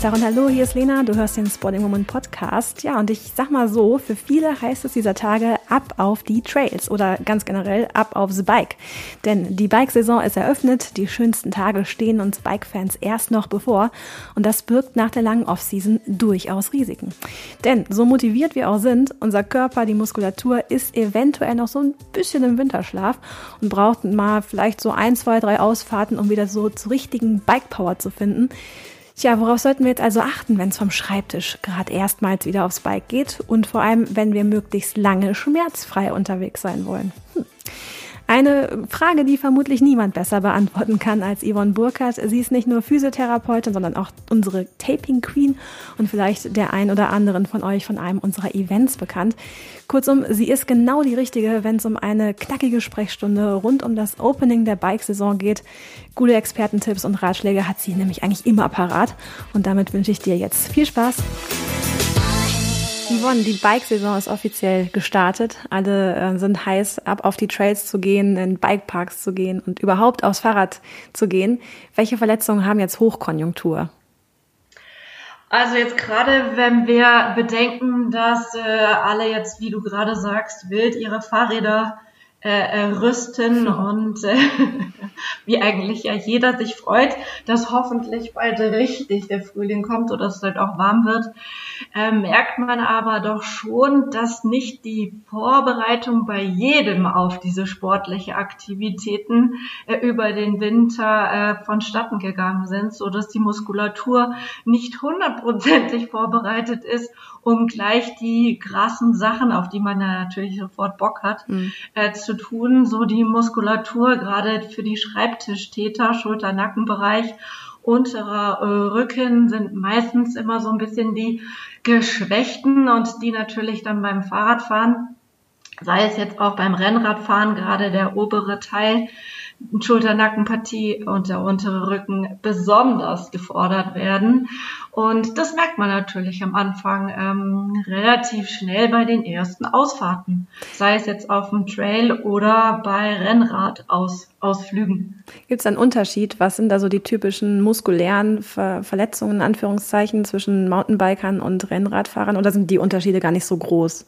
Tag und hallo, hier ist Lena, du hörst den Sporting Woman Podcast. Ja, und ich sag mal so, für viele heißt es dieser Tage ab auf die Trails oder ganz generell ab aufs Bike. Denn die Bike-Saison ist eröffnet, die schönsten Tage stehen uns Bike-Fans erst noch bevor und das birgt nach der langen Offseason durchaus Risiken. Denn so motiviert wir auch sind, unser Körper, die Muskulatur ist eventuell noch so ein bisschen im Winterschlaf und braucht mal vielleicht so ein, zwei, drei Ausfahrten, um wieder so zu richtigen Bike-Power zu finden. Tja, worauf sollten wir jetzt also achten, wenn es vom Schreibtisch gerade erstmals wieder aufs Bike geht und vor allem, wenn wir möglichst lange schmerzfrei unterwegs sein wollen? Hm. Eine Frage, die vermutlich niemand besser beantworten kann als Yvonne Burkhardt. Sie ist nicht nur Physiotherapeutin, sondern auch unsere Taping Queen und vielleicht der ein oder anderen von euch von einem unserer Events bekannt. Kurzum, sie ist genau die richtige, wenn es um eine knackige Sprechstunde rund um das Opening der Bike-Saison geht. Gute Expertentipps und Ratschläge hat sie nämlich eigentlich immer parat. Und damit wünsche ich dir jetzt viel Spaß. Yvonne, die Bike-Saison ist offiziell gestartet. Alle äh, sind heiß, ab auf die Trails zu gehen, in Bikeparks zu gehen und überhaupt aufs Fahrrad zu gehen. Welche Verletzungen haben jetzt Hochkonjunktur? Also jetzt gerade, wenn wir bedenken, dass äh, alle jetzt, wie du gerade sagst, wild ihre Fahrräder äh, äh rüsten und äh, wie eigentlich ja jeder sich freut, dass hoffentlich bald richtig der Frühling kommt oder es halt auch warm wird, äh, merkt man aber doch schon, dass nicht die Vorbereitung bei jedem auf diese sportliche Aktivitäten äh, über den Winter äh, vonstatten gegangen sind, so dass die Muskulatur nicht hundertprozentig vorbereitet ist, um gleich die krassen Sachen, auf die man ja natürlich sofort Bock hat, mhm. äh, zu tun, so die Muskulatur gerade für die Schreibtischtäter, Schulter-Nackenbereich unterer äh, Rücken sind meistens immer so ein bisschen die Geschwächten und die natürlich dann beim Fahrradfahren, sei es jetzt auch beim Rennradfahren, gerade der obere Teil, Schulter-Nackenpartie und der untere Rücken besonders gefordert werden. Und das merkt man natürlich am Anfang ähm, relativ schnell bei den ersten Ausfahrten, sei es jetzt auf dem Trail oder bei Rennradausflügen. Gibt es einen Unterschied? Was sind da so die typischen muskulären Ver Verletzungen, in Anführungszeichen, zwischen Mountainbikern und Rennradfahrern oder sind die Unterschiede gar nicht so groß?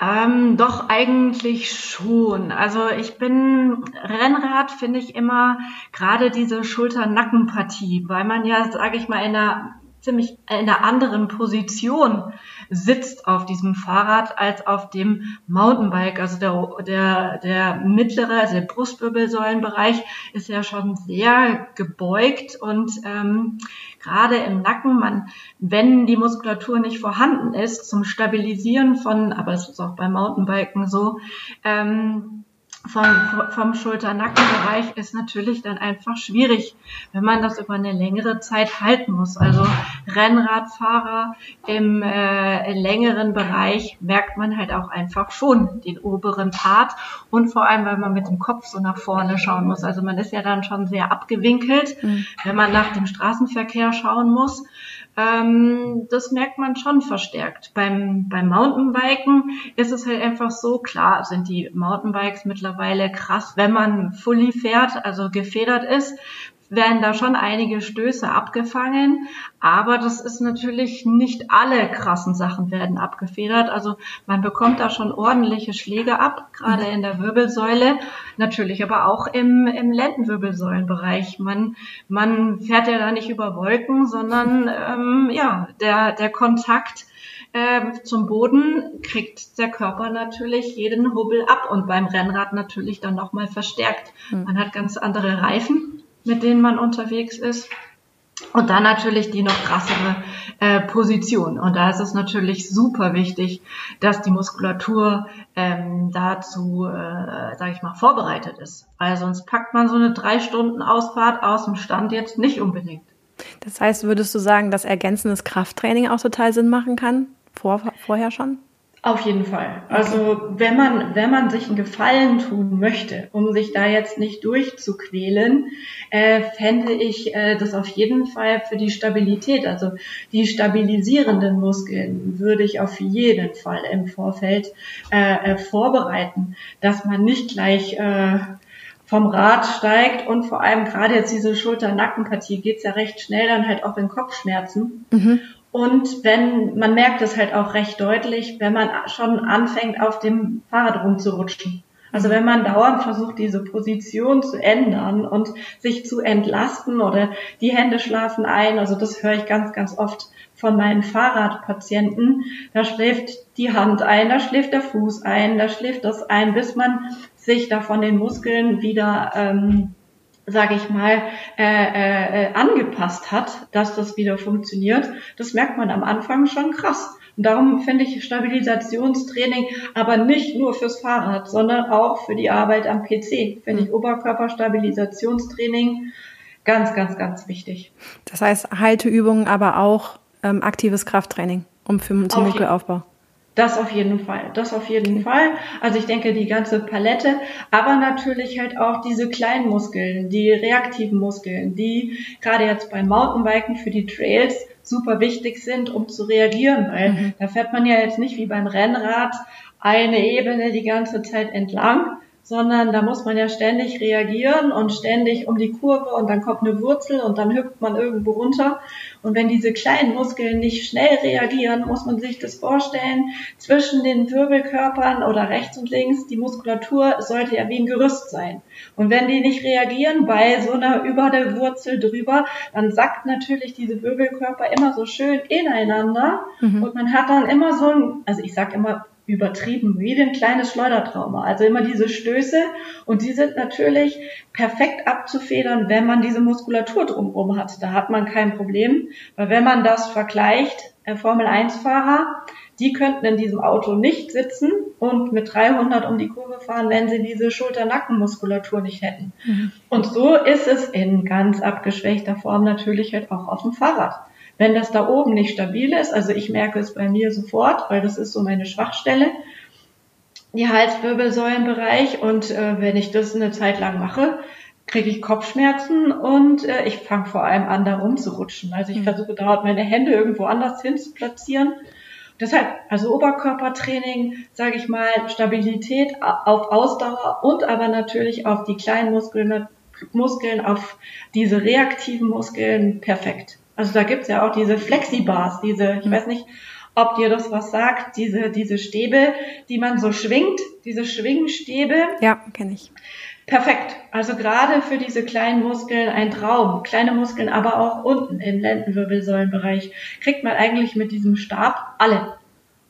Ähm, doch eigentlich schon. Also ich bin Rennrad finde ich immer gerade diese Schulter-Nacken-Partie, weil man ja, sage ich mal, in einer ziemlich in einer anderen Position sitzt auf diesem Fahrrad als auf dem Mountainbike. Also der, der, der mittlere, also der Brustwirbelsäulenbereich ist ja schon sehr gebeugt und ähm, gerade im Nacken, man, wenn die Muskulatur nicht vorhanden ist zum Stabilisieren von, aber es ist auch beim Mountainbiken so, ähm, vom, vom Schulter-Nackenbereich ist natürlich dann einfach schwierig, wenn man das über eine längere Zeit halten muss. Also Rennradfahrer im äh, längeren Bereich merkt man halt auch einfach schon den oberen Part und vor allem, weil man mit dem Kopf so nach vorne schauen muss. Also man ist ja dann schon sehr abgewinkelt, mhm. wenn man nach dem Straßenverkehr schauen muss. Ähm, das merkt man schon verstärkt. Beim, beim Mountainbiken ist es halt einfach so, klar sind die Mountainbikes mittlerweile krass, wenn man fully fährt, also gefedert ist, werden da schon einige Stöße abgefangen, aber das ist natürlich nicht alle krassen Sachen werden abgefedert. Also man bekommt da schon ordentliche Schläge ab, gerade in der Wirbelsäule, natürlich aber auch im, im Lendenwirbelsäulenbereich. Man, man fährt ja da nicht über Wolken, sondern ähm, ja, der, der Kontakt äh, zum Boden kriegt der Körper natürlich jeden Hubbel ab und beim Rennrad natürlich dann nochmal verstärkt. Hm. Man hat ganz andere Reifen mit denen man unterwegs ist. Und dann natürlich die noch krassere äh, Position. Und da ist es natürlich super wichtig, dass die Muskulatur ähm, dazu, äh, sage ich mal, vorbereitet ist. Weil sonst packt man so eine drei Stunden Ausfahrt aus dem Stand jetzt nicht unbedingt. Das heißt, würdest du sagen, dass ergänzendes Krafttraining auch total Sinn machen kann? Vor, vorher schon? Auf jeden Fall. Also wenn man, wenn man sich einen Gefallen tun möchte, um sich da jetzt nicht durchzuquälen, äh, fände ich äh, das auf jeden Fall für die Stabilität, also die stabilisierenden Muskeln würde ich auf jeden Fall im Vorfeld äh, äh, vorbereiten, dass man nicht gleich äh, vom Rad steigt und vor allem gerade jetzt diese Schulter-Nackenpartie geht's ja recht schnell dann halt auch in Kopfschmerzen. Mhm. Und wenn, man merkt es halt auch recht deutlich, wenn man schon anfängt, auf dem Fahrrad rumzurutschen. Also wenn man dauernd versucht, diese Position zu ändern und sich zu entlasten oder die Hände schlafen ein, also das höre ich ganz, ganz oft von meinen Fahrradpatienten, da schläft die Hand ein, da schläft der Fuß ein, da schläft das ein, bis man sich da von den Muskeln wieder ähm, sage ich mal, äh, äh, angepasst hat, dass das wieder funktioniert. Das merkt man am Anfang schon krass. Und darum finde ich Stabilisationstraining aber nicht nur fürs Fahrrad, sondern auch für die Arbeit am PC. Finde ich Oberkörperstabilisationstraining ganz, ganz, ganz wichtig. Das heißt Halteübungen, aber auch ähm, aktives Krafttraining um für den Muskelaufbau. Das auf jeden Fall, das auf jeden Fall. Also ich denke die ganze Palette, aber natürlich halt auch diese kleinen Muskeln, die reaktiven Muskeln, die gerade jetzt beim Mountainbiken für die Trails super wichtig sind, um zu reagieren, weil mhm. da fährt man ja jetzt nicht wie beim Rennrad eine Ebene die ganze Zeit entlang, sondern da muss man ja ständig reagieren und ständig um die Kurve und dann kommt eine Wurzel und dann hüpft man irgendwo runter. Und wenn diese kleinen Muskeln nicht schnell reagieren, muss man sich das vorstellen, zwischen den Wirbelkörpern oder rechts und links, die Muskulatur sollte ja wie ein Gerüst sein. Und wenn die nicht reagieren bei so einer über der Wurzel drüber, dann sackt natürlich diese Wirbelkörper immer so schön ineinander mhm. und man hat dann immer so ein, also ich sag immer, übertrieben, wie ein kleines Schleudertrauma. Also immer diese Stöße und die sind natürlich perfekt abzufedern, wenn man diese Muskulatur drumherum hat. Da hat man kein Problem, weil wenn man das vergleicht, äh, Formel 1 Fahrer, die könnten in diesem Auto nicht sitzen und mit 300 um die Kurve fahren, wenn sie diese Schulter-Nackenmuskulatur nicht hätten. Mhm. Und so ist es in ganz abgeschwächter Form natürlich halt auch auf dem Fahrrad. Wenn das da oben nicht stabil ist, also ich merke es bei mir sofort, weil das ist so meine Schwachstelle, die Halswirbelsäulenbereich und äh, wenn ich das eine Zeit lang mache, kriege ich Kopfschmerzen und äh, ich fange vor allem an, da rumzurutschen. Also ich mhm. versuche dort meine Hände irgendwo anders hin zu platzieren. Deshalb, also Oberkörpertraining, sage ich mal, Stabilität auf Ausdauer und aber natürlich auf die kleinen Muskeln, Muskeln, auf diese reaktiven Muskeln perfekt. Also da gibt's ja auch diese Flexibars, diese, ich mhm. weiß nicht, ob dir das was sagt, diese, diese Stäbe, die man so schwingt, diese Schwingstäbe. Ja, kenne ich. Perfekt. Also gerade für diese kleinen Muskeln ein Traum. Kleine Muskeln, aber auch unten im Lendenwirbelsäulenbereich kriegt man eigentlich mit diesem Stab alle.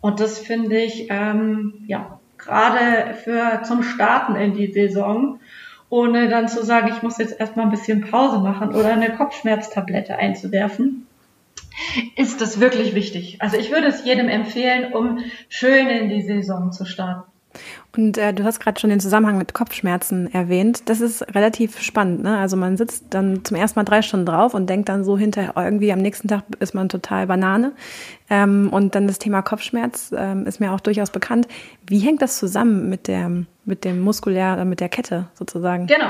Und das finde ich, ähm, ja, gerade für zum Starten in die Saison ohne dann zu sagen, ich muss jetzt erstmal ein bisschen Pause machen oder eine Kopfschmerztablette einzuwerfen, ist das wirklich wichtig. Also ich würde es jedem empfehlen, um schön in die Saison zu starten. Und äh, du hast gerade schon den Zusammenhang mit Kopfschmerzen erwähnt. Das ist relativ spannend. Ne? Also man sitzt dann zum ersten Mal drei Stunden drauf und denkt dann so hinterher, irgendwie am nächsten Tag ist man total Banane. Ähm, und dann das Thema Kopfschmerz ähm, ist mir auch durchaus bekannt. Wie hängt das zusammen mit der mit dem muskulär, mit der Kette sozusagen. Genau.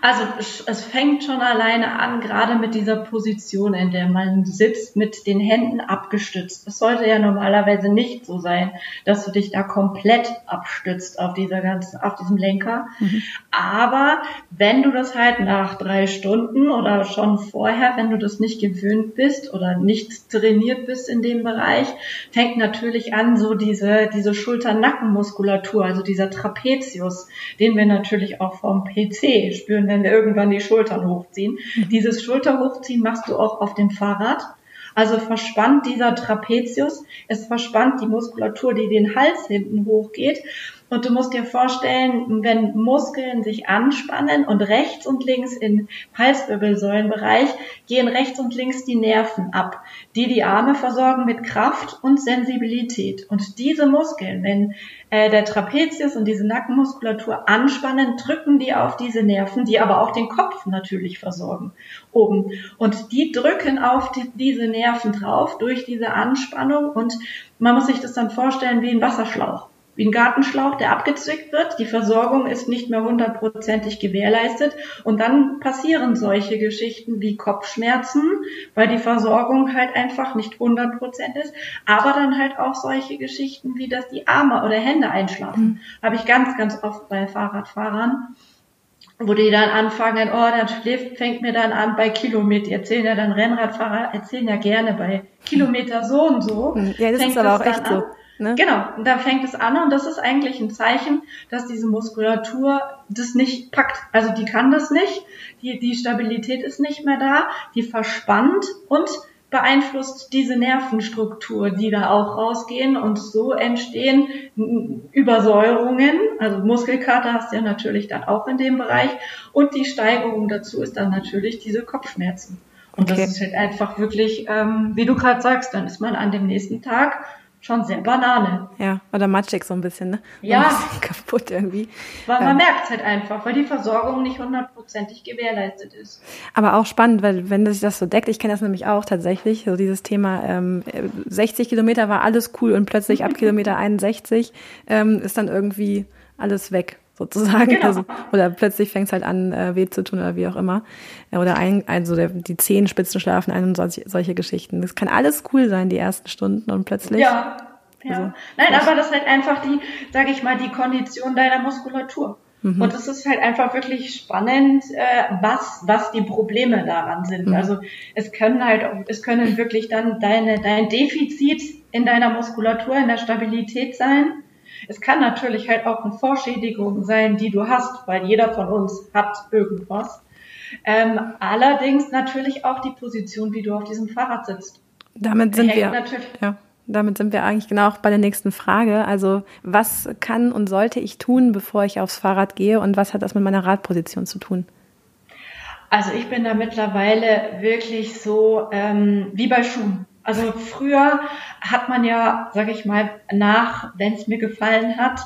Also es fängt schon alleine an, gerade mit dieser Position, in der man sitzt, mit den Händen abgestützt. Es sollte ja normalerweise nicht so sein, dass du dich da komplett abstützt auf dieser ganzen, auf diesem Lenker. Mhm. Aber wenn du das halt nach drei Stunden oder schon vorher, wenn du das nicht gewöhnt bist oder nicht trainiert bist in dem Bereich, fängt natürlich an, so diese, diese Schulter-Nackenmuskulatur, also dieser Trapezius Trapezius, den wir natürlich auch vom PC spüren, wenn wir irgendwann die Schultern hochziehen. Mhm. Dieses Schulterhochziehen machst du auch auf dem Fahrrad. Also verspannt dieser Trapezius, es verspannt die Muskulatur, die den Hals hinten hochgeht. Und du musst dir vorstellen, wenn Muskeln sich anspannen und rechts und links im Halswirbelsäulenbereich gehen rechts und links die Nerven ab, die die Arme versorgen mit Kraft und Sensibilität. Und diese Muskeln, wenn äh, der Trapezius und diese Nackenmuskulatur anspannen, drücken die auf diese Nerven, die aber auch den Kopf natürlich versorgen oben. Und die drücken auf die, diese Nerven drauf durch diese Anspannung und man muss sich das dann vorstellen wie ein Wasserschlauch wie ein Gartenschlauch, der abgezwickt wird. Die Versorgung ist nicht mehr hundertprozentig gewährleistet. Und dann passieren solche Geschichten wie Kopfschmerzen, weil die Versorgung halt einfach nicht hundertprozentig ist. Aber dann halt auch solche Geschichten wie, dass die Arme oder Hände einschlafen. Mhm. Habe ich ganz, ganz oft bei Fahrradfahrern. wo die dann anfangen, oh, dann schläft, fängt mir dann an bei Kilometer, die erzählen ja dann Rennradfahrer, erzählen ja gerne bei Kilometer so und so. Hm, ja, das ist aber auch echt so. Ne? Genau, und da fängt es an und das ist eigentlich ein Zeichen, dass diese Muskulatur das nicht packt. Also die kann das nicht, die, die Stabilität ist nicht mehr da, die verspannt und beeinflusst diese Nervenstruktur, die da auch rausgehen und so entstehen Übersäuerungen, also Muskelkater hast du ja natürlich dann auch in dem Bereich und die Steigerung dazu ist dann natürlich diese Kopfschmerzen. Und okay. das ist halt einfach wirklich, ähm, wie du gerade sagst, dann ist man an dem nächsten Tag schon sehr Banane. Ja, oder matschig so ein bisschen, ne? Ja. kaputt irgendwie. Weil man ähm. merkt es halt einfach, weil die Versorgung nicht hundertprozentig gewährleistet ist. Aber auch spannend, weil wenn sich das so deckt, ich kenne das nämlich auch tatsächlich, so dieses Thema ähm, 60 Kilometer war alles cool und plötzlich ab Kilometer 61 ähm, ist dann irgendwie alles weg sozusagen. Genau. Also, oder plötzlich fängt es halt an, äh, weh zu tun oder wie auch immer. Oder ein, also der, die Zehenspitzen schlafen ein und solche, solche Geschichten. Das kann alles cool sein, die ersten Stunden und plötzlich. Ja. Ja. Also, Nein, aber das ist halt einfach die, sage ich mal, die Kondition deiner Muskulatur. Mhm. Und es ist halt einfach wirklich spannend, äh, was, was die Probleme daran sind. Mhm. Also es können halt, es können wirklich dann deine, dein Defizit in deiner Muskulatur, in der Stabilität sein. Es kann natürlich halt auch eine Vorschädigung sein, die du hast, weil jeder von uns hat irgendwas. Ähm, allerdings natürlich auch die Position, wie du auf diesem Fahrrad sitzt. Damit sind wir. Ja. Damit sind wir eigentlich genau auch bei der nächsten Frage. Also, was kann und sollte ich tun, bevor ich aufs Fahrrad gehe und was hat das mit meiner Radposition zu tun? Also, ich bin da mittlerweile wirklich so ähm, wie bei Schuhen. Also früher hat man ja, sag ich mal, nach, wenn es mir gefallen hat,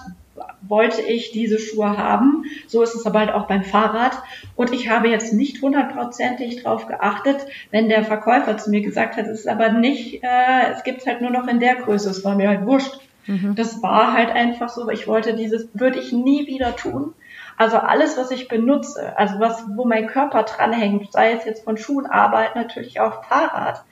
wollte ich diese Schuhe haben. So ist es aber halt auch beim Fahrrad. Und ich habe jetzt nicht hundertprozentig drauf geachtet, wenn der Verkäufer zu mir gesagt hat, es ist aber nicht, äh, es gibt halt nur noch in der Größe. Es war mir halt wurscht. Mhm. Das war halt einfach so. Ich wollte dieses, würde ich nie wieder tun. Also alles, was ich benutze, also was, wo mein Körper dranhängt, sei es jetzt von Schuhen, Arbeit, natürlich auch Fahrrad,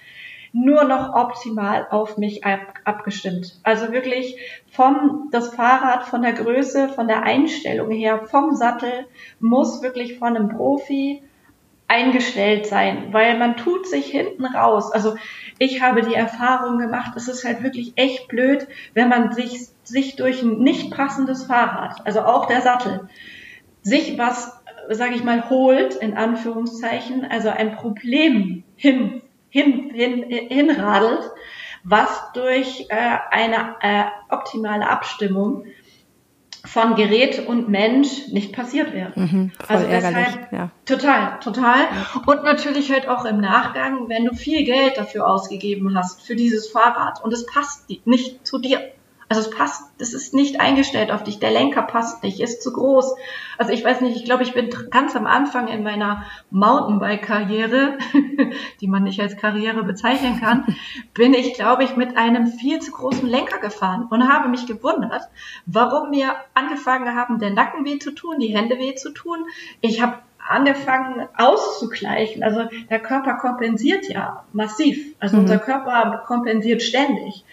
nur noch optimal auf mich ab, abgestimmt. Also wirklich vom, das Fahrrad, von der Größe, von der Einstellung her, vom Sattel muss wirklich von einem Profi eingestellt sein, weil man tut sich hinten raus. Also ich habe die Erfahrung gemacht, es ist halt wirklich echt blöd, wenn man sich, sich durch ein nicht passendes Fahrrad, also auch der Sattel, sich was, sage ich mal, holt, in Anführungszeichen, also ein Problem hin hin, hin, hinradelt, was durch äh, eine äh, optimale Abstimmung von Gerät und Mensch nicht passiert wäre. Mhm, also deshalb ja. total, total. Ja. Und natürlich halt auch im Nachgang, wenn du viel Geld dafür ausgegeben hast für dieses Fahrrad und es passt nicht zu dir, also es passt, es ist nicht eingestellt auf dich. Der Lenker passt nicht, ist zu groß. Also ich weiß nicht, ich glaube, ich bin ganz am Anfang in meiner Mountainbike-Karriere, die man nicht als Karriere bezeichnen kann, bin ich, glaube ich, mit einem viel zu großen Lenker gefahren und habe mich gewundert, warum mir angefangen haben, der Nacken weh zu tun, die Hände weh zu tun. Ich habe angefangen auszugleichen. Also der Körper kompensiert ja massiv. Also mhm. unser Körper kompensiert ständig.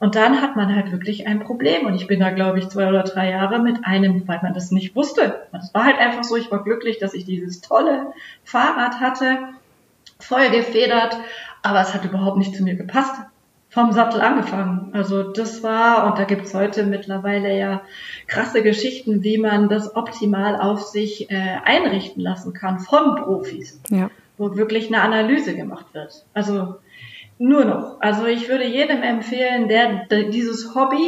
Und dann hat man halt wirklich ein Problem. Und ich bin da, glaube ich, zwei oder drei Jahre mit einem, weil man das nicht wusste. Das war halt einfach so, ich war glücklich, dass ich dieses tolle Fahrrad hatte, voll gefedert, aber es hat überhaupt nicht zu mir gepasst. Vom Sattel angefangen. Also das war, und da gibt's heute mittlerweile ja krasse Geschichten, wie man das optimal auf sich äh, einrichten lassen kann von Profis. Ja. Wo wirklich eine Analyse gemacht wird. Also nur noch. Also ich würde jedem empfehlen, der, dieses Hobby,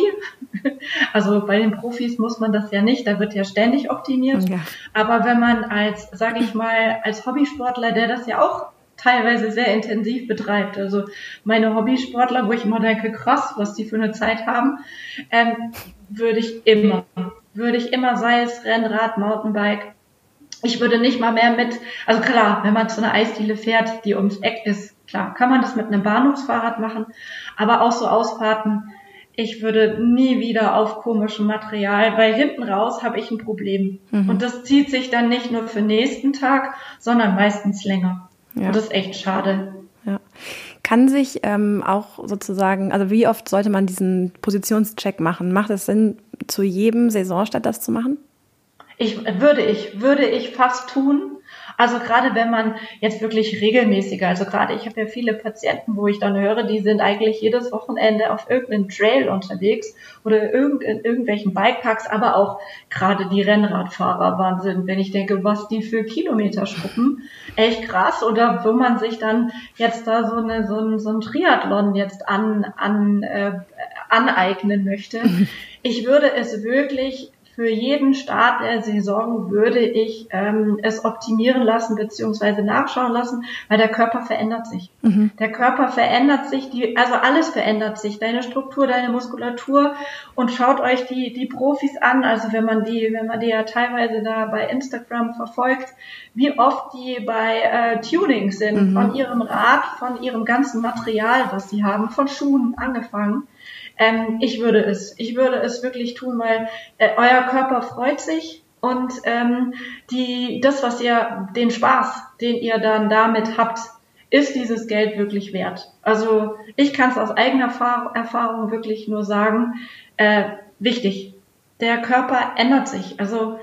also bei den Profis muss man das ja nicht, da wird ja ständig optimiert. Ja. Aber wenn man als, sage ich mal, als Hobbysportler, der das ja auch teilweise sehr intensiv betreibt. Also meine Hobbysportler, wo ich immer denke, krass, was die für eine Zeit haben, ähm, würde ich immer, würde ich immer, sei es Rennrad, Mountainbike, ich würde nicht mal mehr mit, also klar, wenn man zu einer Eisdiele fährt, die ums Eck ist, klar, kann man das mit einem Bahnhofsfahrrad machen, aber auch so Ausfahrten, ich würde nie wieder auf komischem Material, weil hinten raus habe ich ein Problem. Mhm. Und das zieht sich dann nicht nur für nächsten Tag, sondern meistens länger. Ja. Und das ist echt schade. Ja. Kann sich ähm, auch sozusagen, also wie oft sollte man diesen Positionscheck machen? Macht es Sinn, zu jedem Saisonstart das zu machen? Ich würde ich, würde ich fast tun. Also gerade wenn man jetzt wirklich regelmäßiger, also gerade ich habe ja viele Patienten, wo ich dann höre, die sind eigentlich jedes Wochenende auf irgendeinem Trail unterwegs oder irgend, in irgendwelchen Bikeparks, aber auch gerade die Rennradfahrer Wahnsinn, wenn ich denke, was die für Kilometer schruppen, echt krass. Oder wo man sich dann jetzt da so, eine, so, ein, so ein Triathlon jetzt an, an, äh, aneignen möchte. Ich würde es wirklich für jeden Start der Saison würde ich ähm, es optimieren lassen beziehungsweise nachschauen lassen, weil der Körper verändert sich. Mhm. Der Körper verändert sich, die, also alles verändert sich, deine Struktur, deine Muskulatur und schaut euch die, die Profis an, also wenn man die, wenn man die ja teilweise da bei Instagram verfolgt, wie oft die bei äh, Tuning sind, mhm. von ihrem Rad, von ihrem ganzen Material, was sie haben, von Schuhen angefangen ähm, ich würde es, ich würde es wirklich tun, weil äh, euer Körper freut sich und ähm, die, das, was ihr, den Spaß, den ihr dann damit habt, ist dieses Geld wirklich wert. Also ich kann es aus eigener Erfahrung wirklich nur sagen, äh, wichtig. Der Körper ändert sich. Also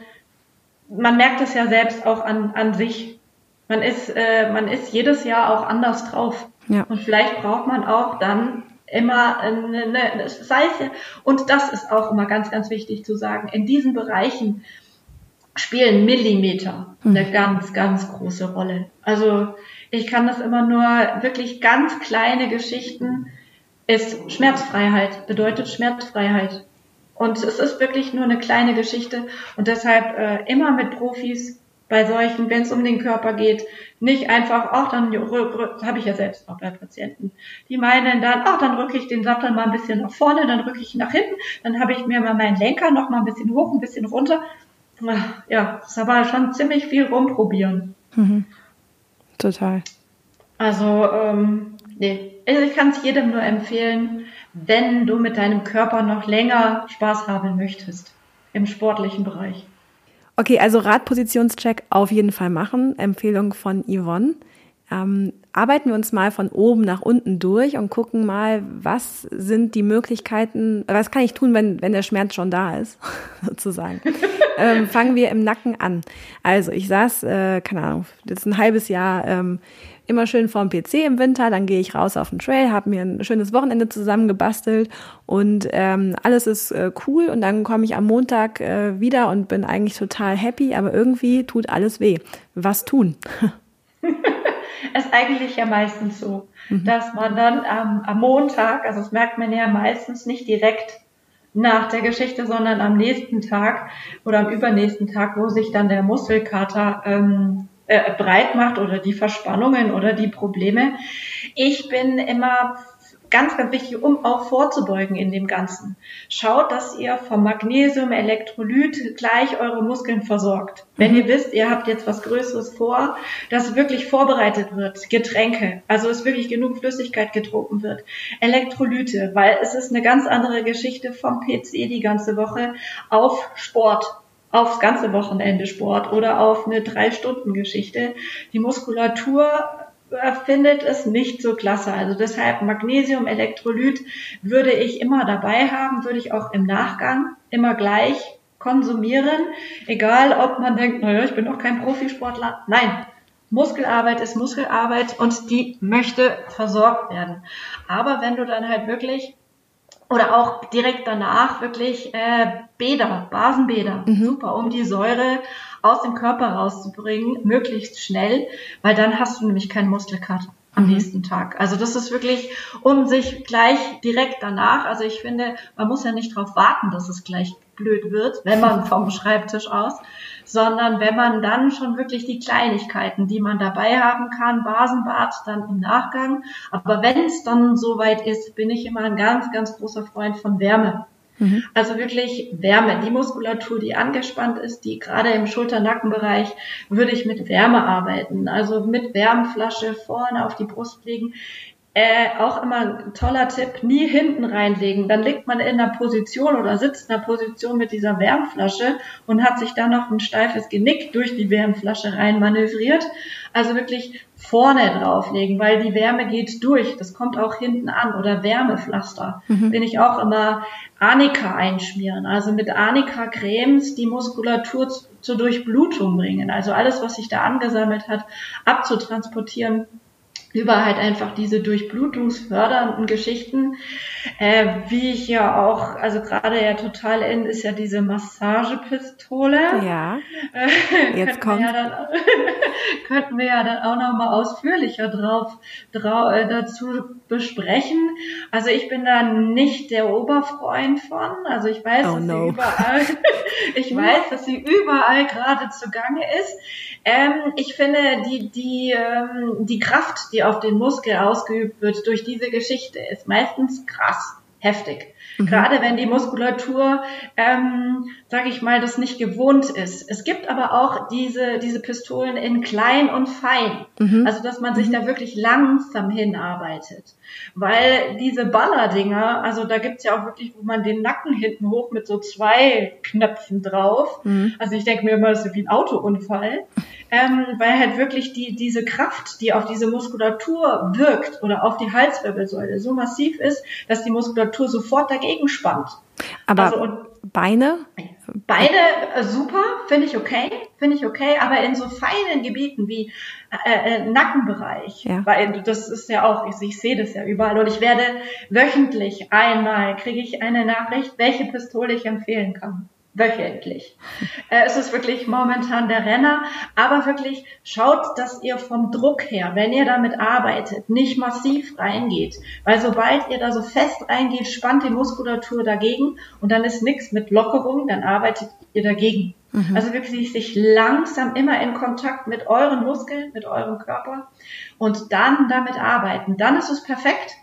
man merkt es ja selbst auch an, an sich. Man ist, äh, man ist jedes Jahr auch anders drauf. Ja. Und vielleicht braucht man auch dann immer eine, eine Seife. Und das ist auch immer ganz, ganz wichtig zu sagen. In diesen Bereichen spielen Millimeter eine hm. ganz, ganz große Rolle. Also ich kann das immer nur wirklich ganz kleine Geschichten ist Schmerzfreiheit, bedeutet Schmerzfreiheit. Und es ist wirklich nur eine kleine Geschichte und deshalb äh, immer mit Profis bei solchen, wenn es um den Körper geht, nicht einfach, ach, dann habe ich ja selbst auch bei Patienten. Die meinen dann, ach, dann rücke ich den Sattel mal ein bisschen nach vorne, dann rücke ich nach hinten, dann habe ich mir mal meinen Lenker noch mal ein bisschen hoch, ein bisschen runter. Ja, das ist aber schon ziemlich viel rumprobieren. Mhm. Total. Also, ähm, nee, also ich kann es jedem nur empfehlen, wenn du mit deinem Körper noch länger Spaß haben möchtest im sportlichen Bereich. Okay, also Radpositionscheck auf jeden Fall machen. Empfehlung von Yvonne. Ähm, arbeiten wir uns mal von oben nach unten durch und gucken mal, was sind die Möglichkeiten, was kann ich tun, wenn, wenn der Schmerz schon da ist, sozusagen. ähm, fangen wir im Nacken an. Also ich saß, äh, keine Ahnung, jetzt ein halbes Jahr ähm, immer schön vorm PC im Winter, dann gehe ich raus auf den Trail, habe mir ein schönes Wochenende zusammengebastelt und ähm, alles ist äh, cool und dann komme ich am Montag äh, wieder und bin eigentlich total happy, aber irgendwie tut alles weh. Was tun? ist eigentlich ja meistens so, mhm. dass man dann ähm, am Montag, also das merkt man ja meistens nicht direkt nach der Geschichte, sondern am nächsten Tag oder am übernächsten Tag, wo sich dann der Muskelkater ähm, äh, breit macht oder die Verspannungen oder die Probleme. Ich bin immer ganz, ganz wichtig, um auch vorzubeugen in dem Ganzen. Schaut, dass ihr vom Magnesium, Elektrolyt gleich eure Muskeln versorgt. Wenn mhm. ihr wisst, ihr habt jetzt was Größeres vor, dass wirklich vorbereitet wird, Getränke, also es wirklich genug Flüssigkeit getrunken wird, Elektrolyte, weil es ist eine ganz andere Geschichte vom PC die ganze Woche auf Sport aufs ganze Wochenende Sport oder auf eine Drei-Stunden-Geschichte. Die Muskulatur äh, findet es nicht so klasse. Also deshalb Magnesium, Elektrolyt würde ich immer dabei haben, würde ich auch im Nachgang immer gleich konsumieren. Egal, ob man denkt, naja, ich bin doch kein Profisportler. Nein, Muskelarbeit ist Muskelarbeit und die möchte versorgt werden. Aber wenn du dann halt wirklich oder auch direkt danach wirklich äh, Bäder, Basenbäder, mhm. super, um die Säure aus dem Körper rauszubringen, möglichst schnell, weil dann hast du nämlich keinen Muskelkater am mhm. nächsten Tag. Also das ist wirklich, um sich gleich direkt danach, also ich finde, man muss ja nicht darauf warten, dass es gleich blöd wird, wenn man vom Schreibtisch aus, sondern wenn man dann schon wirklich die Kleinigkeiten, die man dabei haben kann, Basenbad dann im Nachgang. Aber wenn es dann soweit ist, bin ich immer ein ganz, ganz großer Freund von Wärme. Mhm. Also wirklich Wärme. Die Muskulatur, die angespannt ist, die gerade im Schulter-Nackenbereich, würde ich mit Wärme arbeiten. Also mit Wärmflasche vorne auf die Brust legen. Äh, auch immer ein toller Tipp, nie hinten reinlegen. Dann liegt man in der Position oder sitzt in der Position mit dieser Wärmflasche und hat sich dann noch ein steifes Genick durch die Wärmflasche rein manövriert. Also wirklich vorne drauflegen, weil die Wärme geht durch. Das kommt auch hinten an. Oder Wärmepflaster. Mhm. Bin ich auch immer Anika einschmieren. Also mit Anika-Cremes die Muskulatur zur Durchblutung bringen. Also alles, was sich da angesammelt hat, abzutransportieren über halt einfach diese durchblutungsfördernden Geschichten, äh, wie ich ja auch, also gerade ja total in ist ja diese Massagepistole. Ja. Äh, Jetzt kommt. Wir ja dann, könnten wir ja dann auch noch mal ausführlicher drauf, drauf äh, dazu besprechen. Also ich bin da nicht der Oberfreund von. Also ich weiß, oh, dass no. sie überall, ich weiß, dass sie überall gerade zugange ist. Ähm, ich finde, die, die, ähm, die Kraft, die auf den Muskel ausgeübt wird durch diese Geschichte, ist meistens krass, heftig. Mhm. Gerade wenn die Muskulatur, ähm, sage ich mal, das nicht gewohnt ist. Es gibt aber auch diese, diese Pistolen in klein und fein. Mhm. Also, dass man sich mhm. da wirklich langsam hinarbeitet. Weil diese Ballerdinger, also da gibt's ja auch wirklich, wo man den Nacken hinten hoch mit so zwei Knöpfen drauf. Mhm. Also ich denke mir immer, das ist wie ein Autounfall. Ähm, weil halt wirklich die, diese Kraft, die auf diese Muskulatur wirkt oder auf die Halswirbelsäule so massiv ist, dass die Muskulatur sofort dagegen spannt. Aber also, Beine? Beine äh, super, finde ich okay, finde ich okay, aber in so feinen Gebieten wie äh, äh, Nackenbereich, ja. weil das ist ja auch, ich, ich sehe das ja überall und ich werde wöchentlich einmal kriege ich eine Nachricht, welche Pistole ich empfehlen kann wöchentlich. Äh, es ist wirklich momentan der Renner, aber wirklich schaut, dass ihr vom Druck her, wenn ihr damit arbeitet, nicht massiv reingeht, weil sobald ihr da so fest reingeht, spannt die Muskulatur dagegen und dann ist nichts mit Lockerung, dann arbeitet ihr dagegen. Mhm. Also wirklich sich langsam immer in Kontakt mit euren Muskeln, mit eurem Körper und dann damit arbeiten. Dann ist es perfekt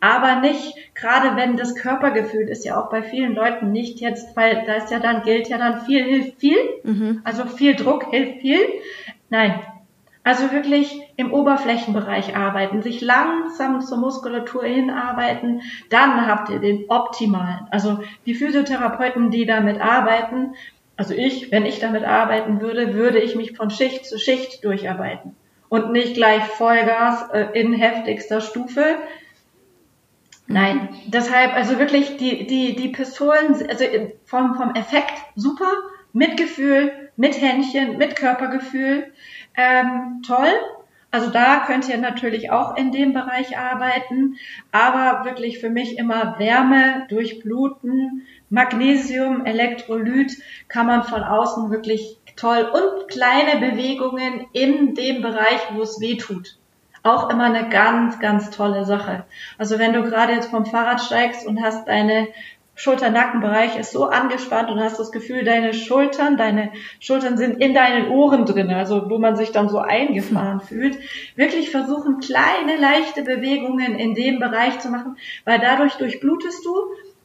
aber nicht, gerade wenn das Körpergefühl ist ja auch bei vielen Leuten nicht jetzt, weil da ist ja dann, gilt ja dann viel hilft viel, mhm. also viel Druck hilft viel. Nein. Also wirklich im Oberflächenbereich arbeiten, sich langsam zur Muskulatur hinarbeiten, dann habt ihr den optimalen. Also die Physiotherapeuten, die damit arbeiten, also ich, wenn ich damit arbeiten würde, würde ich mich von Schicht zu Schicht durcharbeiten und nicht gleich Vollgas äh, in heftigster Stufe, Nein, deshalb, also wirklich die, die, die Pistolen, also vom, vom Effekt super, mit Gefühl, mit Händchen, mit Körpergefühl, ähm, toll. Also da könnt ihr natürlich auch in dem Bereich arbeiten, aber wirklich für mich immer Wärme, Durchbluten, Magnesium, Elektrolyt kann man von außen wirklich toll. Und kleine Bewegungen in dem Bereich, wo es weh tut auch immer eine ganz, ganz tolle Sache. Also wenn du gerade jetzt vom Fahrrad steigst und hast deine Schulter-Nackenbereich ist so angespannt und hast das Gefühl, deine Schultern, deine Schultern sind in deinen Ohren drin, also wo man sich dann so eingefahren fühlt. Wirklich versuchen, kleine, leichte Bewegungen in dem Bereich zu machen, weil dadurch durchblutest du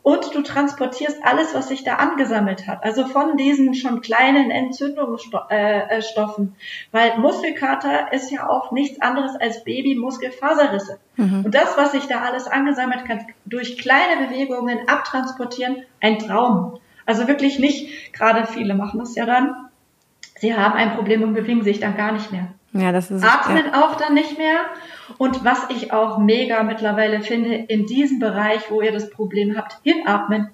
und du transportierst alles, was sich da angesammelt hat. Also von diesen schon kleinen Entzündungsstoffen. Äh, äh, Weil Muskelkater ist ja auch nichts anderes als Babymuskelfaserrisse. Mhm. Und das, was sich da alles angesammelt hat, durch kleine Bewegungen abtransportieren, ein Traum. Also wirklich nicht, gerade viele machen das ja dann, sie haben ein Problem und bewegen sich dann gar nicht mehr. Ja, das ist Atmen ja. auch dann nicht mehr. Und was ich auch mega mittlerweile finde, in diesem Bereich, wo ihr das Problem habt, hinatmen.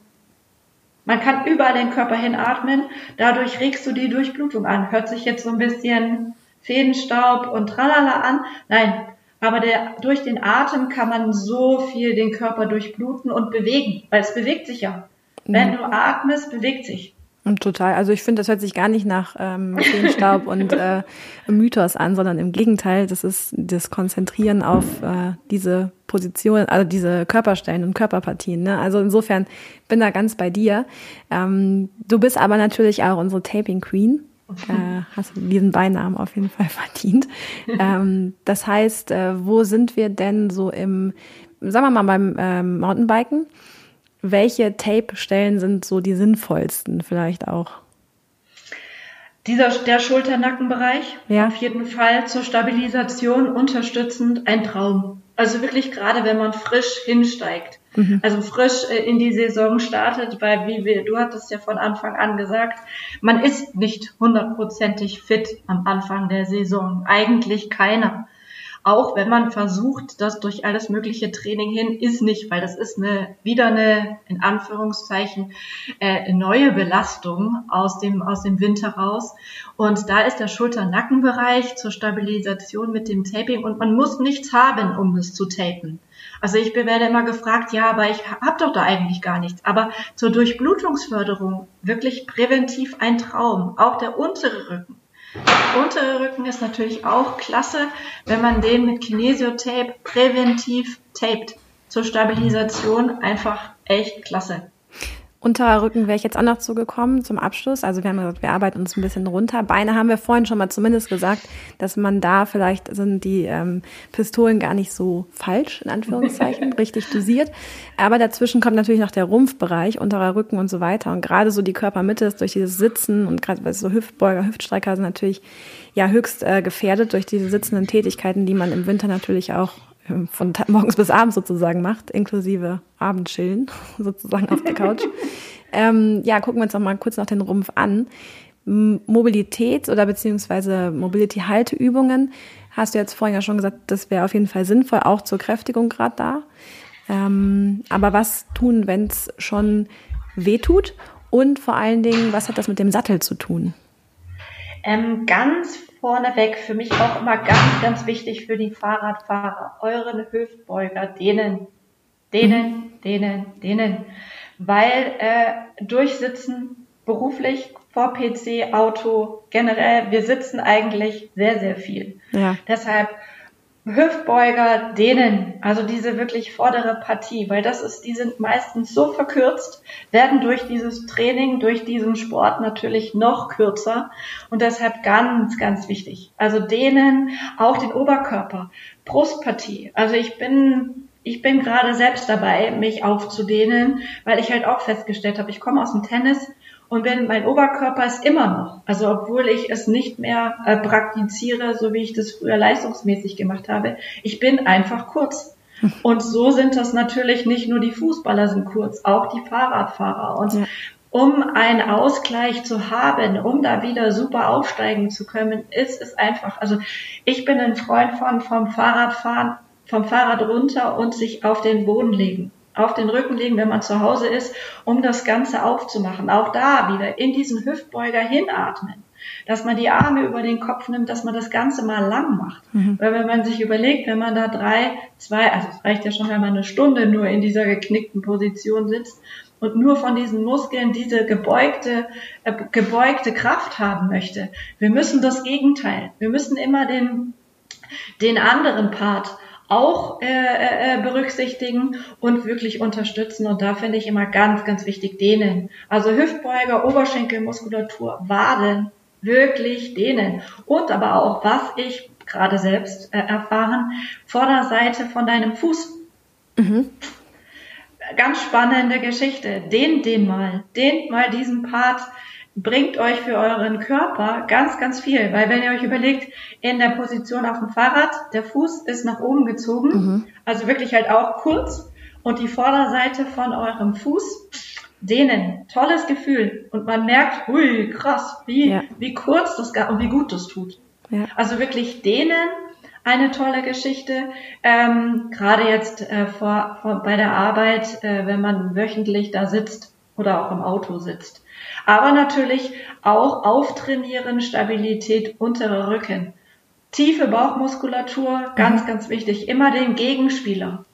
Man kann überall den Körper hinatmen. Dadurch regst du die Durchblutung an. Hört sich jetzt so ein bisschen Fädenstaub und tralala an. Nein. Aber der, durch den Atem kann man so viel den Körper durchbluten und bewegen, weil es bewegt sich ja. Wenn mhm. du atmest, bewegt sich. Total. Also ich finde, das hört sich gar nicht nach ähm, Feenstaub und äh, Mythos an, sondern im Gegenteil, das ist das Konzentrieren auf äh, diese Position, also diese Körperstellen und Körperpartien. Ne? Also insofern bin da ganz bei dir. Ähm, du bist aber natürlich auch unsere Taping Queen. Äh, hast diesen Beinamen auf jeden Fall verdient. Ähm, das heißt, äh, wo sind wir denn so im, sagen wir mal beim ähm, Mountainbiken? Welche Tape-Stellen sind so die sinnvollsten vielleicht auch? Dieser, der Schulternackenbereich, ja. auf jeden Fall zur Stabilisation unterstützend ein Traum. Also wirklich gerade, wenn man frisch hinsteigt. Mhm. Also frisch äh, in die Saison startet, weil wie wir, du hattest ja von Anfang an gesagt, man ist nicht hundertprozentig fit am Anfang der Saison. Eigentlich keiner auch wenn man versucht, das durch alles mögliche Training hin, ist nicht, weil das ist eine wieder eine in Anführungszeichen äh, neue Belastung aus dem aus dem Winter raus. Und da ist der Schulter-Nackenbereich zur Stabilisation mit dem Taping und man muss nichts haben, um es zu tapen. Also ich werde immer gefragt, ja, aber ich habe doch da eigentlich gar nichts. Aber zur Durchblutungsförderung wirklich präventiv ein Traum. Auch der untere Rücken. Untere Rücken ist natürlich auch klasse, wenn man den mit Kinesiotape präventiv tapet. Zur Stabilisation einfach echt klasse. Unterrücken wäre ich jetzt auch noch zugekommen zum Abschluss. Also wir haben gesagt, wir arbeiten uns ein bisschen runter. Beine haben wir vorhin schon mal zumindest gesagt, dass man da vielleicht sind die ähm, Pistolen gar nicht so falsch, in Anführungszeichen, richtig dosiert. Aber dazwischen kommt natürlich noch der Rumpfbereich, unterer Rücken und so weiter. Und gerade so die Körpermitte ist durch dieses Sitzen und gerade so Hüftbeuger, Hüftstrecker sind natürlich ja höchst äh, gefährdet durch diese sitzenden Tätigkeiten, die man im Winter natürlich auch von morgens bis abends sozusagen macht, inklusive Abendchillen sozusagen auf der Couch. ähm, ja, gucken wir uns noch mal kurz noch den Rumpf an. Mobilitäts- oder beziehungsweise Mobility-Halteübungen hast du jetzt vorhin ja schon gesagt, das wäre auf jeden Fall sinnvoll, auch zur Kräftigung gerade da. Ähm, aber was tun, wenn es schon weh tut? Und vor allen Dingen, was hat das mit dem Sattel zu tun? Ähm, ganz vorneweg für mich auch immer ganz, ganz wichtig für die Fahrradfahrer, euren Hüftbeuger, denen, denen, denen, denen, weil äh, durchsitzen beruflich vor PC, Auto, generell, wir sitzen eigentlich sehr, sehr viel. Ja. Deshalb Hüftbeuger, denen, also diese wirklich vordere Partie, weil das ist, die sind meistens so verkürzt, werden durch dieses Training, durch diesen Sport natürlich noch kürzer und deshalb ganz, ganz wichtig. Also denen auch den Oberkörper, Brustpartie. Also ich bin ich bin gerade selbst dabei, mich aufzudehnen, weil ich halt auch festgestellt habe, ich komme aus dem Tennis und wenn mein Oberkörper ist immer noch, also obwohl ich es nicht mehr äh, praktiziere, so wie ich das früher leistungsmäßig gemacht habe, ich bin einfach kurz. Und so sind das natürlich nicht nur die Fußballer sind kurz, auch die Fahrradfahrer. Und ja. um einen Ausgleich zu haben, um da wieder super aufsteigen zu können, ist es einfach. Also ich bin ein Freund von vom Fahrradfahren, vom Fahrrad runter und sich auf den Boden legen auf den Rücken legen, wenn man zu Hause ist, um das Ganze aufzumachen. Auch da wieder in diesen Hüftbeuger hinatmen. Dass man die Arme über den Kopf nimmt, dass man das Ganze mal lang macht. Mhm. Weil wenn man sich überlegt, wenn man da drei, zwei, also es reicht ja schon, wenn man eine Stunde nur in dieser geknickten Position sitzt und nur von diesen Muskeln diese gebeugte, äh, gebeugte Kraft haben möchte. Wir müssen das Gegenteil. Wir müssen immer den, den anderen Part auch äh, äh, äh, berücksichtigen und wirklich unterstützen. Und da finde ich immer ganz, ganz wichtig dehnen. Also Hüftbeuger, Oberschenkelmuskulatur, Waden, wirklich dehnen. Und aber auch, was ich gerade selbst äh, erfahren, Vorderseite von deinem Fuß. Mhm. Ganz spannende Geschichte. Dehnt den mal. Dehnt mal diesen Part bringt euch für euren Körper ganz, ganz viel. Weil wenn ihr euch überlegt, in der Position auf dem Fahrrad, der Fuß ist nach oben gezogen, mhm. also wirklich halt auch kurz und die Vorderseite von eurem Fuß dehnen. Tolles Gefühl. Und man merkt, hui, krass, wie, ja. wie kurz das und wie gut das tut. Ja. Also wirklich dehnen, eine tolle Geschichte. Ähm, Gerade jetzt äh, vor, vor, bei der Arbeit, äh, wenn man wöchentlich da sitzt oder auch im Auto sitzt. Aber natürlich auch auftrainieren, Stabilität, unterer Rücken. Tiefe Bauchmuskulatur, ganz, mhm. ganz wichtig. Immer den Gegenspieler.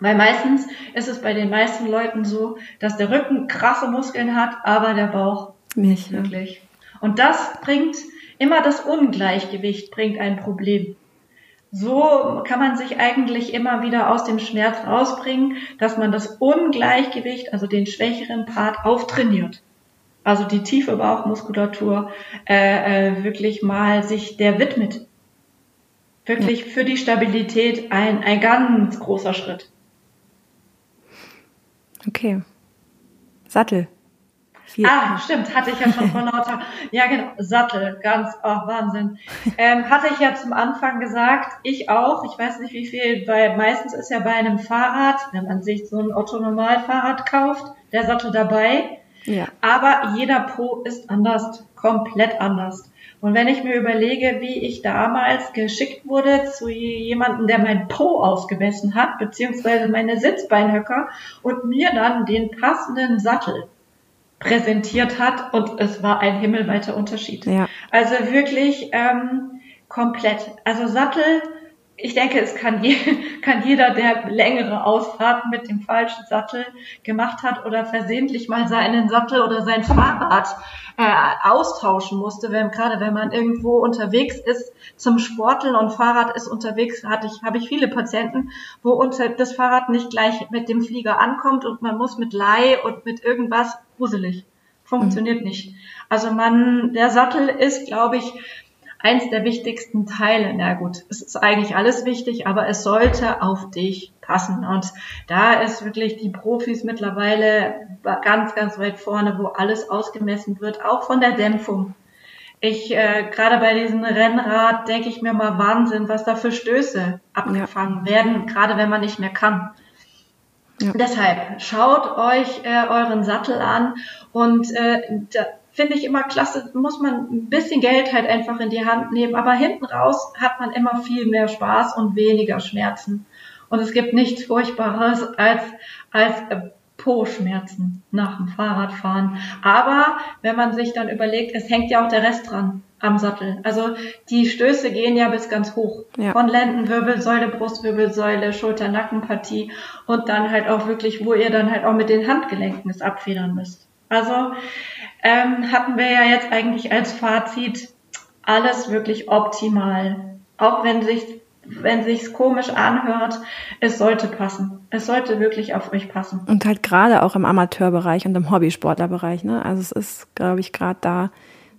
Weil meistens ist es bei den meisten Leuten so, dass der Rücken krasse Muskeln hat, aber der Bauch nicht wirklich. Und das bringt immer das Ungleichgewicht, bringt ein Problem. So kann man sich eigentlich immer wieder aus dem Schmerz rausbringen, dass man das Ungleichgewicht, also den schwächeren Part, auftrainiert also die tiefe Bauchmuskulatur, äh, äh, wirklich mal sich der widmet. Wirklich für die Stabilität ein, ein ganz großer Schritt. Okay. Sattel. Viel. Ah, stimmt, hatte ich ja schon vor lauter, ja genau, Sattel, ganz, oh, Wahnsinn. Ähm, hatte ich ja zum Anfang gesagt, ich auch, ich weiß nicht wie viel, weil meistens ist ja bei einem Fahrrad, wenn man sich so ein Otto-Normal-Fahrrad kauft, der Sattel dabei. Ja. Aber jeder Po ist anders, komplett anders. Und wenn ich mir überlege, wie ich damals geschickt wurde zu jemandem, der mein Po ausgemessen hat, beziehungsweise meine Sitzbeinhöcker und mir dann den passenden Sattel präsentiert hat und es war ein himmelweiter Unterschied. Ja. Also wirklich ähm, komplett. Also Sattel ich denke, es kann, je, kann jeder, der längere Ausfahrten mit dem falschen Sattel gemacht hat oder versehentlich mal seinen Sattel oder sein Fahrrad äh, austauschen musste, wenn, gerade wenn man irgendwo unterwegs ist zum Sporteln und Fahrrad ist unterwegs, hatte ich, habe ich viele Patienten, wo unter das Fahrrad nicht gleich mit dem Flieger ankommt und man muss mit Leih und mit irgendwas gruselig. Funktioniert mhm. nicht. Also man, der Sattel ist, glaube ich, eins der wichtigsten Teile. Na gut, es ist eigentlich alles wichtig, aber es sollte auf dich passen. Und da ist wirklich die Profis mittlerweile ganz, ganz weit vorne, wo alles ausgemessen wird, auch von der Dämpfung. Ich, äh, gerade bei diesem Rennrad denke ich mir mal Wahnsinn, was da für Stöße abgefangen ja. werden, gerade wenn man nicht mehr kann. Ja. Deshalb schaut euch äh, euren Sattel an und äh, da, finde ich immer klasse, muss man ein bisschen Geld halt einfach in die Hand nehmen, aber hinten raus hat man immer viel mehr Spaß und weniger Schmerzen. Und es gibt nichts Furchtbares als, als äh, Po-Schmerzen nach dem Fahrradfahren. Aber wenn man sich dann überlegt, es hängt ja auch der Rest dran am Sattel. Also die Stöße gehen ja bis ganz hoch. Ja. Von Lendenwirbelsäule, Brustwirbelsäule, Schulter-Nackenpartie und dann halt auch wirklich, wo ihr dann halt auch mit den Handgelenken es abfedern müsst. Also ähm, hatten wir ja jetzt eigentlich als Fazit alles wirklich optimal. Auch wenn sich wenn sich's komisch anhört, es sollte passen. Es sollte wirklich auf euch passen. Und halt gerade auch im Amateurbereich und im Hobbysportlerbereich, ne? Also es ist, glaube ich, gerade da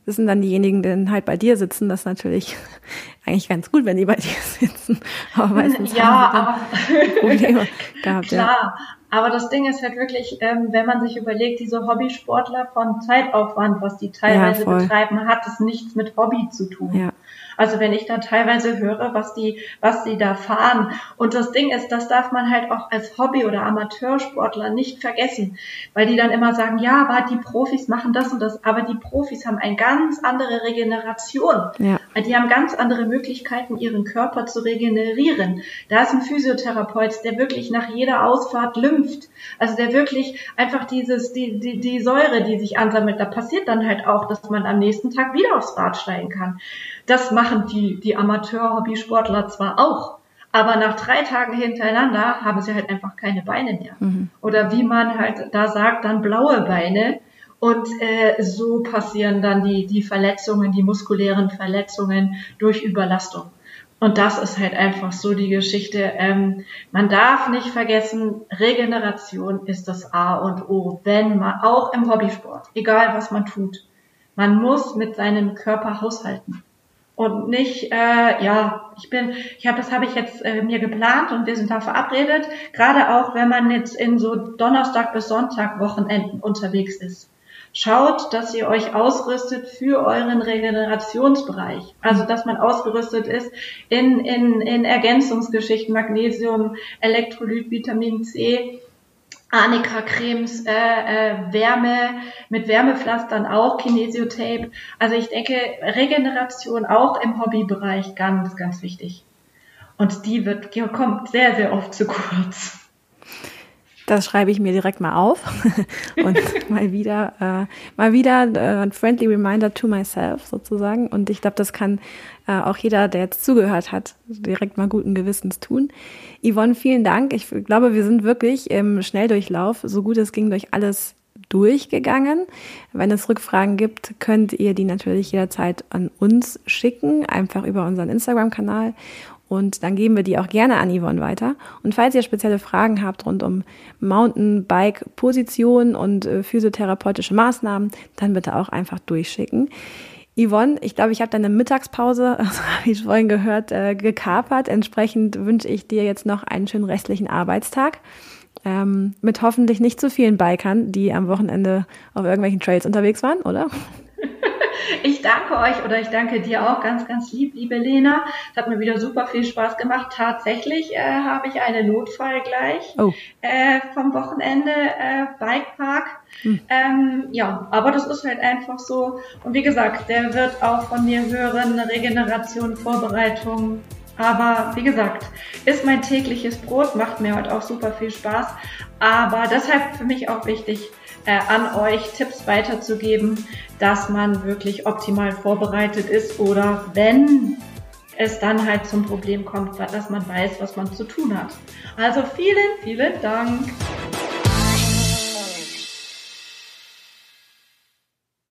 das sind dann diejenigen, die dann halt bei dir sitzen. Das ist natürlich eigentlich ganz gut, wenn die bei dir sitzen. Aber meistens ja, haben sie aber Probleme gehabt. Klar, ja. Aber das Ding ist halt wirklich, ähm, wenn man sich überlegt, diese Hobbysportler von Zeitaufwand, was die teilweise ja, betreiben, hat es nichts mit Hobby zu tun. Ja. Also wenn ich da teilweise höre, was die, was die da fahren. Und das Ding ist, das darf man halt auch als Hobby- oder Amateursportler nicht vergessen, weil die dann immer sagen, ja, aber die Profis machen das und das, aber die Profis haben eine ganz andere Regeneration. Ja. Die haben ganz andere Möglichkeiten, ihren Körper zu regenerieren. Da ist ein Physiotherapeut, der wirklich nach jeder Ausfahrt lympht. Also der wirklich einfach dieses, die, die, die Säure, die sich ansammelt, da passiert dann halt auch, dass man am nächsten Tag wieder aufs Rad steigen kann. Das machen die, die Amateur-Hobbysportler zwar auch, aber nach drei Tagen hintereinander haben sie halt einfach keine Beine mehr. Mhm. Oder wie man halt da sagt, dann blaue Beine. Und äh, so passieren dann die, die Verletzungen, die muskulären Verletzungen durch Überlastung. Und das ist halt einfach so die Geschichte. Ähm, man darf nicht vergessen, Regeneration ist das A und O, wenn man auch im Hobbysport, egal was man tut, man muss mit seinem Körper haushalten und nicht, äh, ja, ich bin, ich habe das habe ich jetzt äh, mir geplant und wir sind da verabredet. Gerade auch, wenn man jetzt in so Donnerstag bis Sonntag Wochenenden unterwegs ist. Schaut, dass ihr euch ausrüstet für euren Regenerationsbereich. Also, dass man ausgerüstet ist in, in, in Ergänzungsgeschichten, Magnesium, Elektrolyt, Vitamin C, Arnika-Cremes, äh, äh, Wärme, mit Wärmepflastern auch, Kinesiotape. Also ich denke, Regeneration auch im Hobbybereich ganz, ganz wichtig. Und die wird, kommt sehr, sehr oft zu kurz. Das schreibe ich mir direkt mal auf und mal wieder, äh, mal wieder äh, ein friendly reminder to myself sozusagen. Und ich glaube, das kann äh, auch jeder, der jetzt zugehört hat, direkt mal guten Gewissens tun. Yvonne, vielen Dank. Ich glaube, wir sind wirklich im Schnelldurchlauf, so gut es ging, durch alles durchgegangen. Wenn es Rückfragen gibt, könnt ihr die natürlich jederzeit an uns schicken, einfach über unseren Instagram-Kanal. Und dann geben wir die auch gerne an Yvonne weiter. Und falls ihr spezielle Fragen habt rund um Mountainbike-Position und äh, physiotherapeutische Maßnahmen, dann bitte auch einfach durchschicken. Yvonne, ich glaube, ich habe deine Mittagspause, also habe ich vorhin gehört, äh, gekapert. Entsprechend wünsche ich dir jetzt noch einen schönen restlichen Arbeitstag. ähm, mit hoffentlich nicht zu vielen Bikern, die am Wochenende auf irgendwelchen Trails unterwegs waren, oder? Ich danke euch oder ich danke dir auch ganz, ganz lieb, liebe Lena. Es hat mir wieder super viel Spaß gemacht. Tatsächlich äh, habe ich einen Notfall gleich oh. äh, vom Wochenende äh, Bikepark. Hm. Ähm, ja, aber das ist halt einfach so. Und wie gesagt, der wird auch von mir hören, Regeneration, Vorbereitung. Aber wie gesagt, ist mein tägliches Brot, macht mir heute auch super viel Spaß. Aber deshalb für mich auch wichtig, äh, an euch Tipps weiterzugeben, dass man wirklich optimal vorbereitet ist oder wenn es dann halt zum Problem kommt, dass man weiß, was man zu tun hat. Also vielen, vielen Dank.